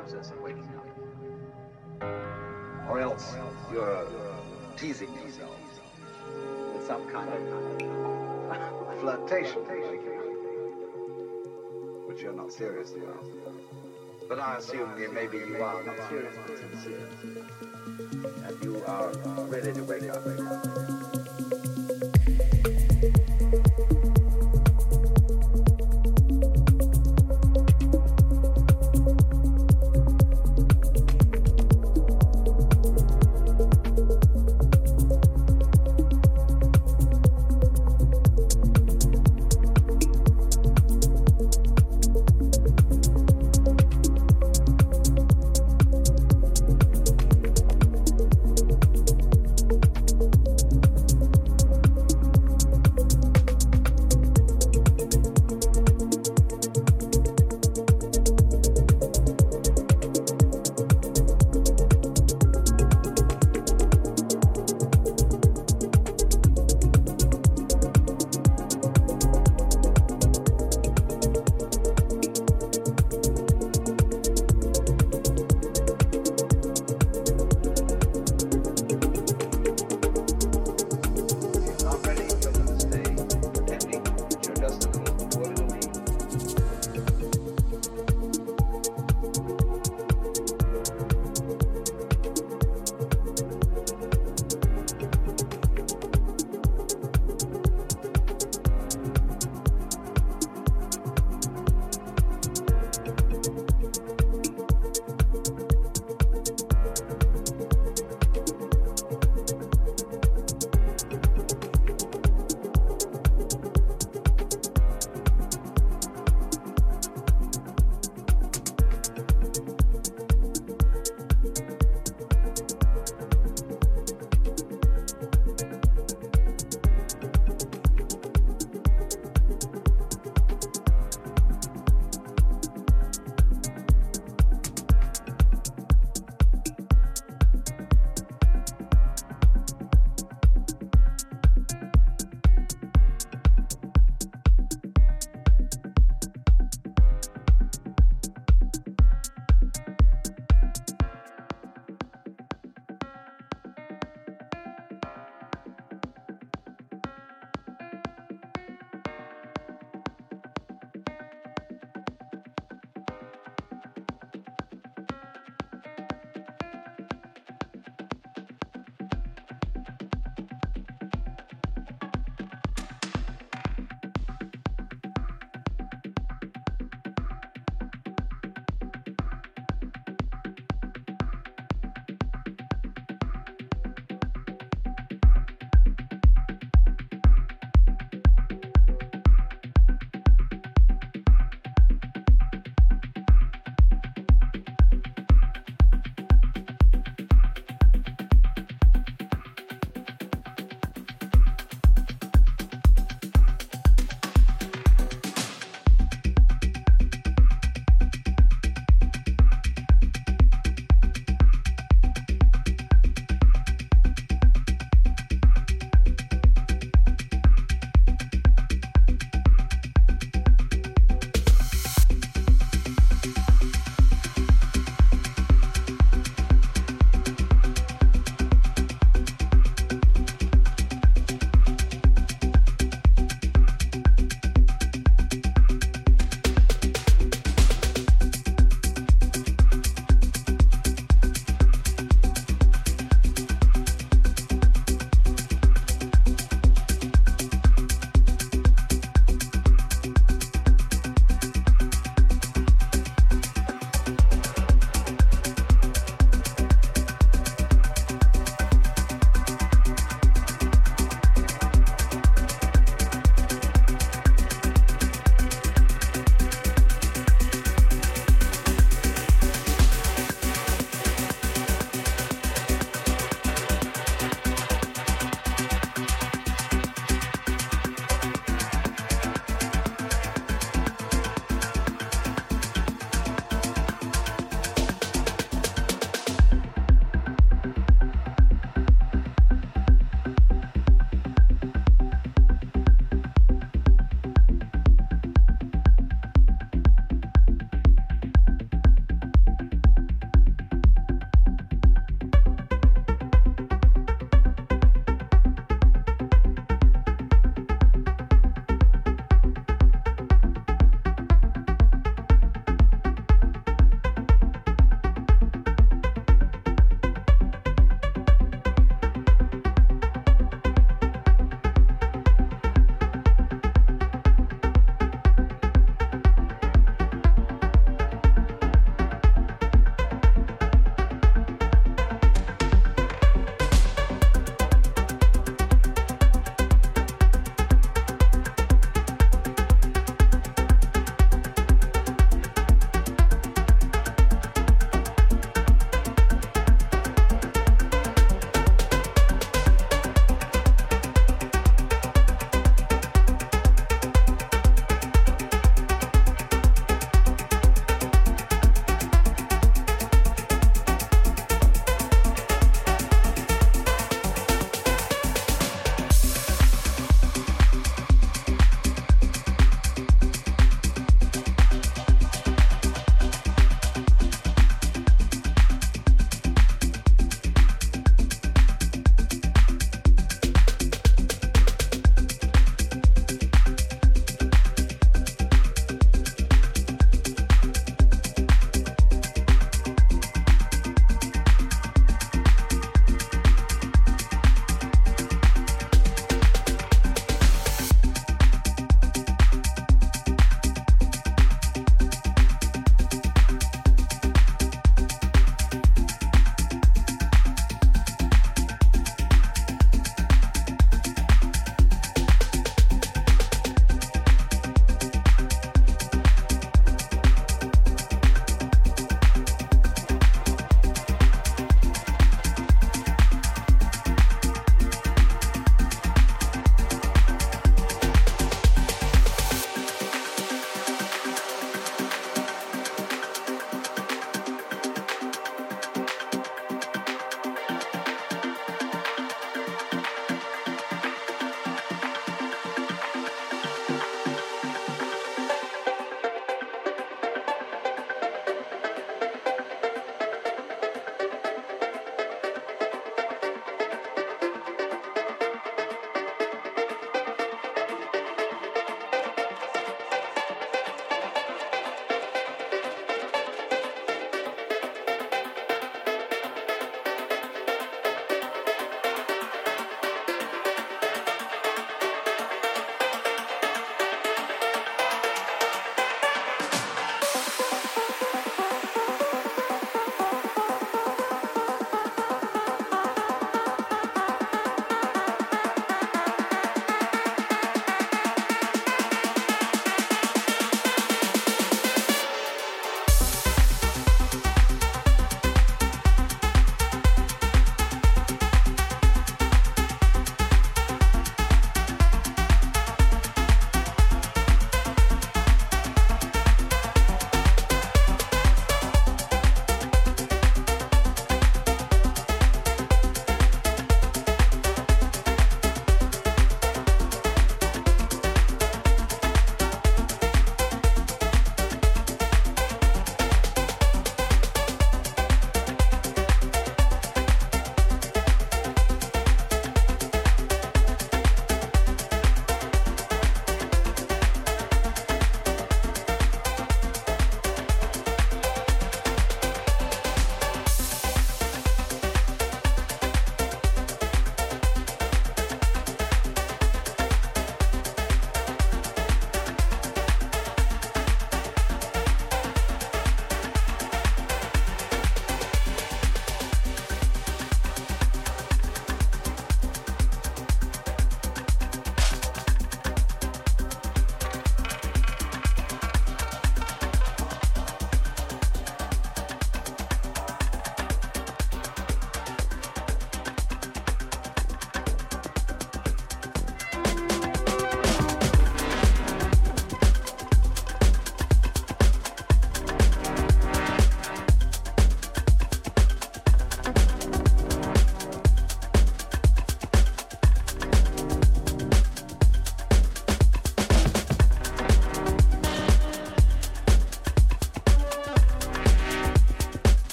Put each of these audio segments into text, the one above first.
process of waking up. Or else you're teasing yourselves with some kind of flirtation, which you're not serious about. But I assume you, maybe you are not serious but sincere. And you are ready to wake up. In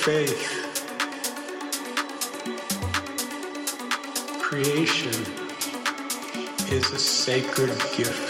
faith, creation is a sacred gift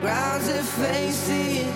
Browsing faces.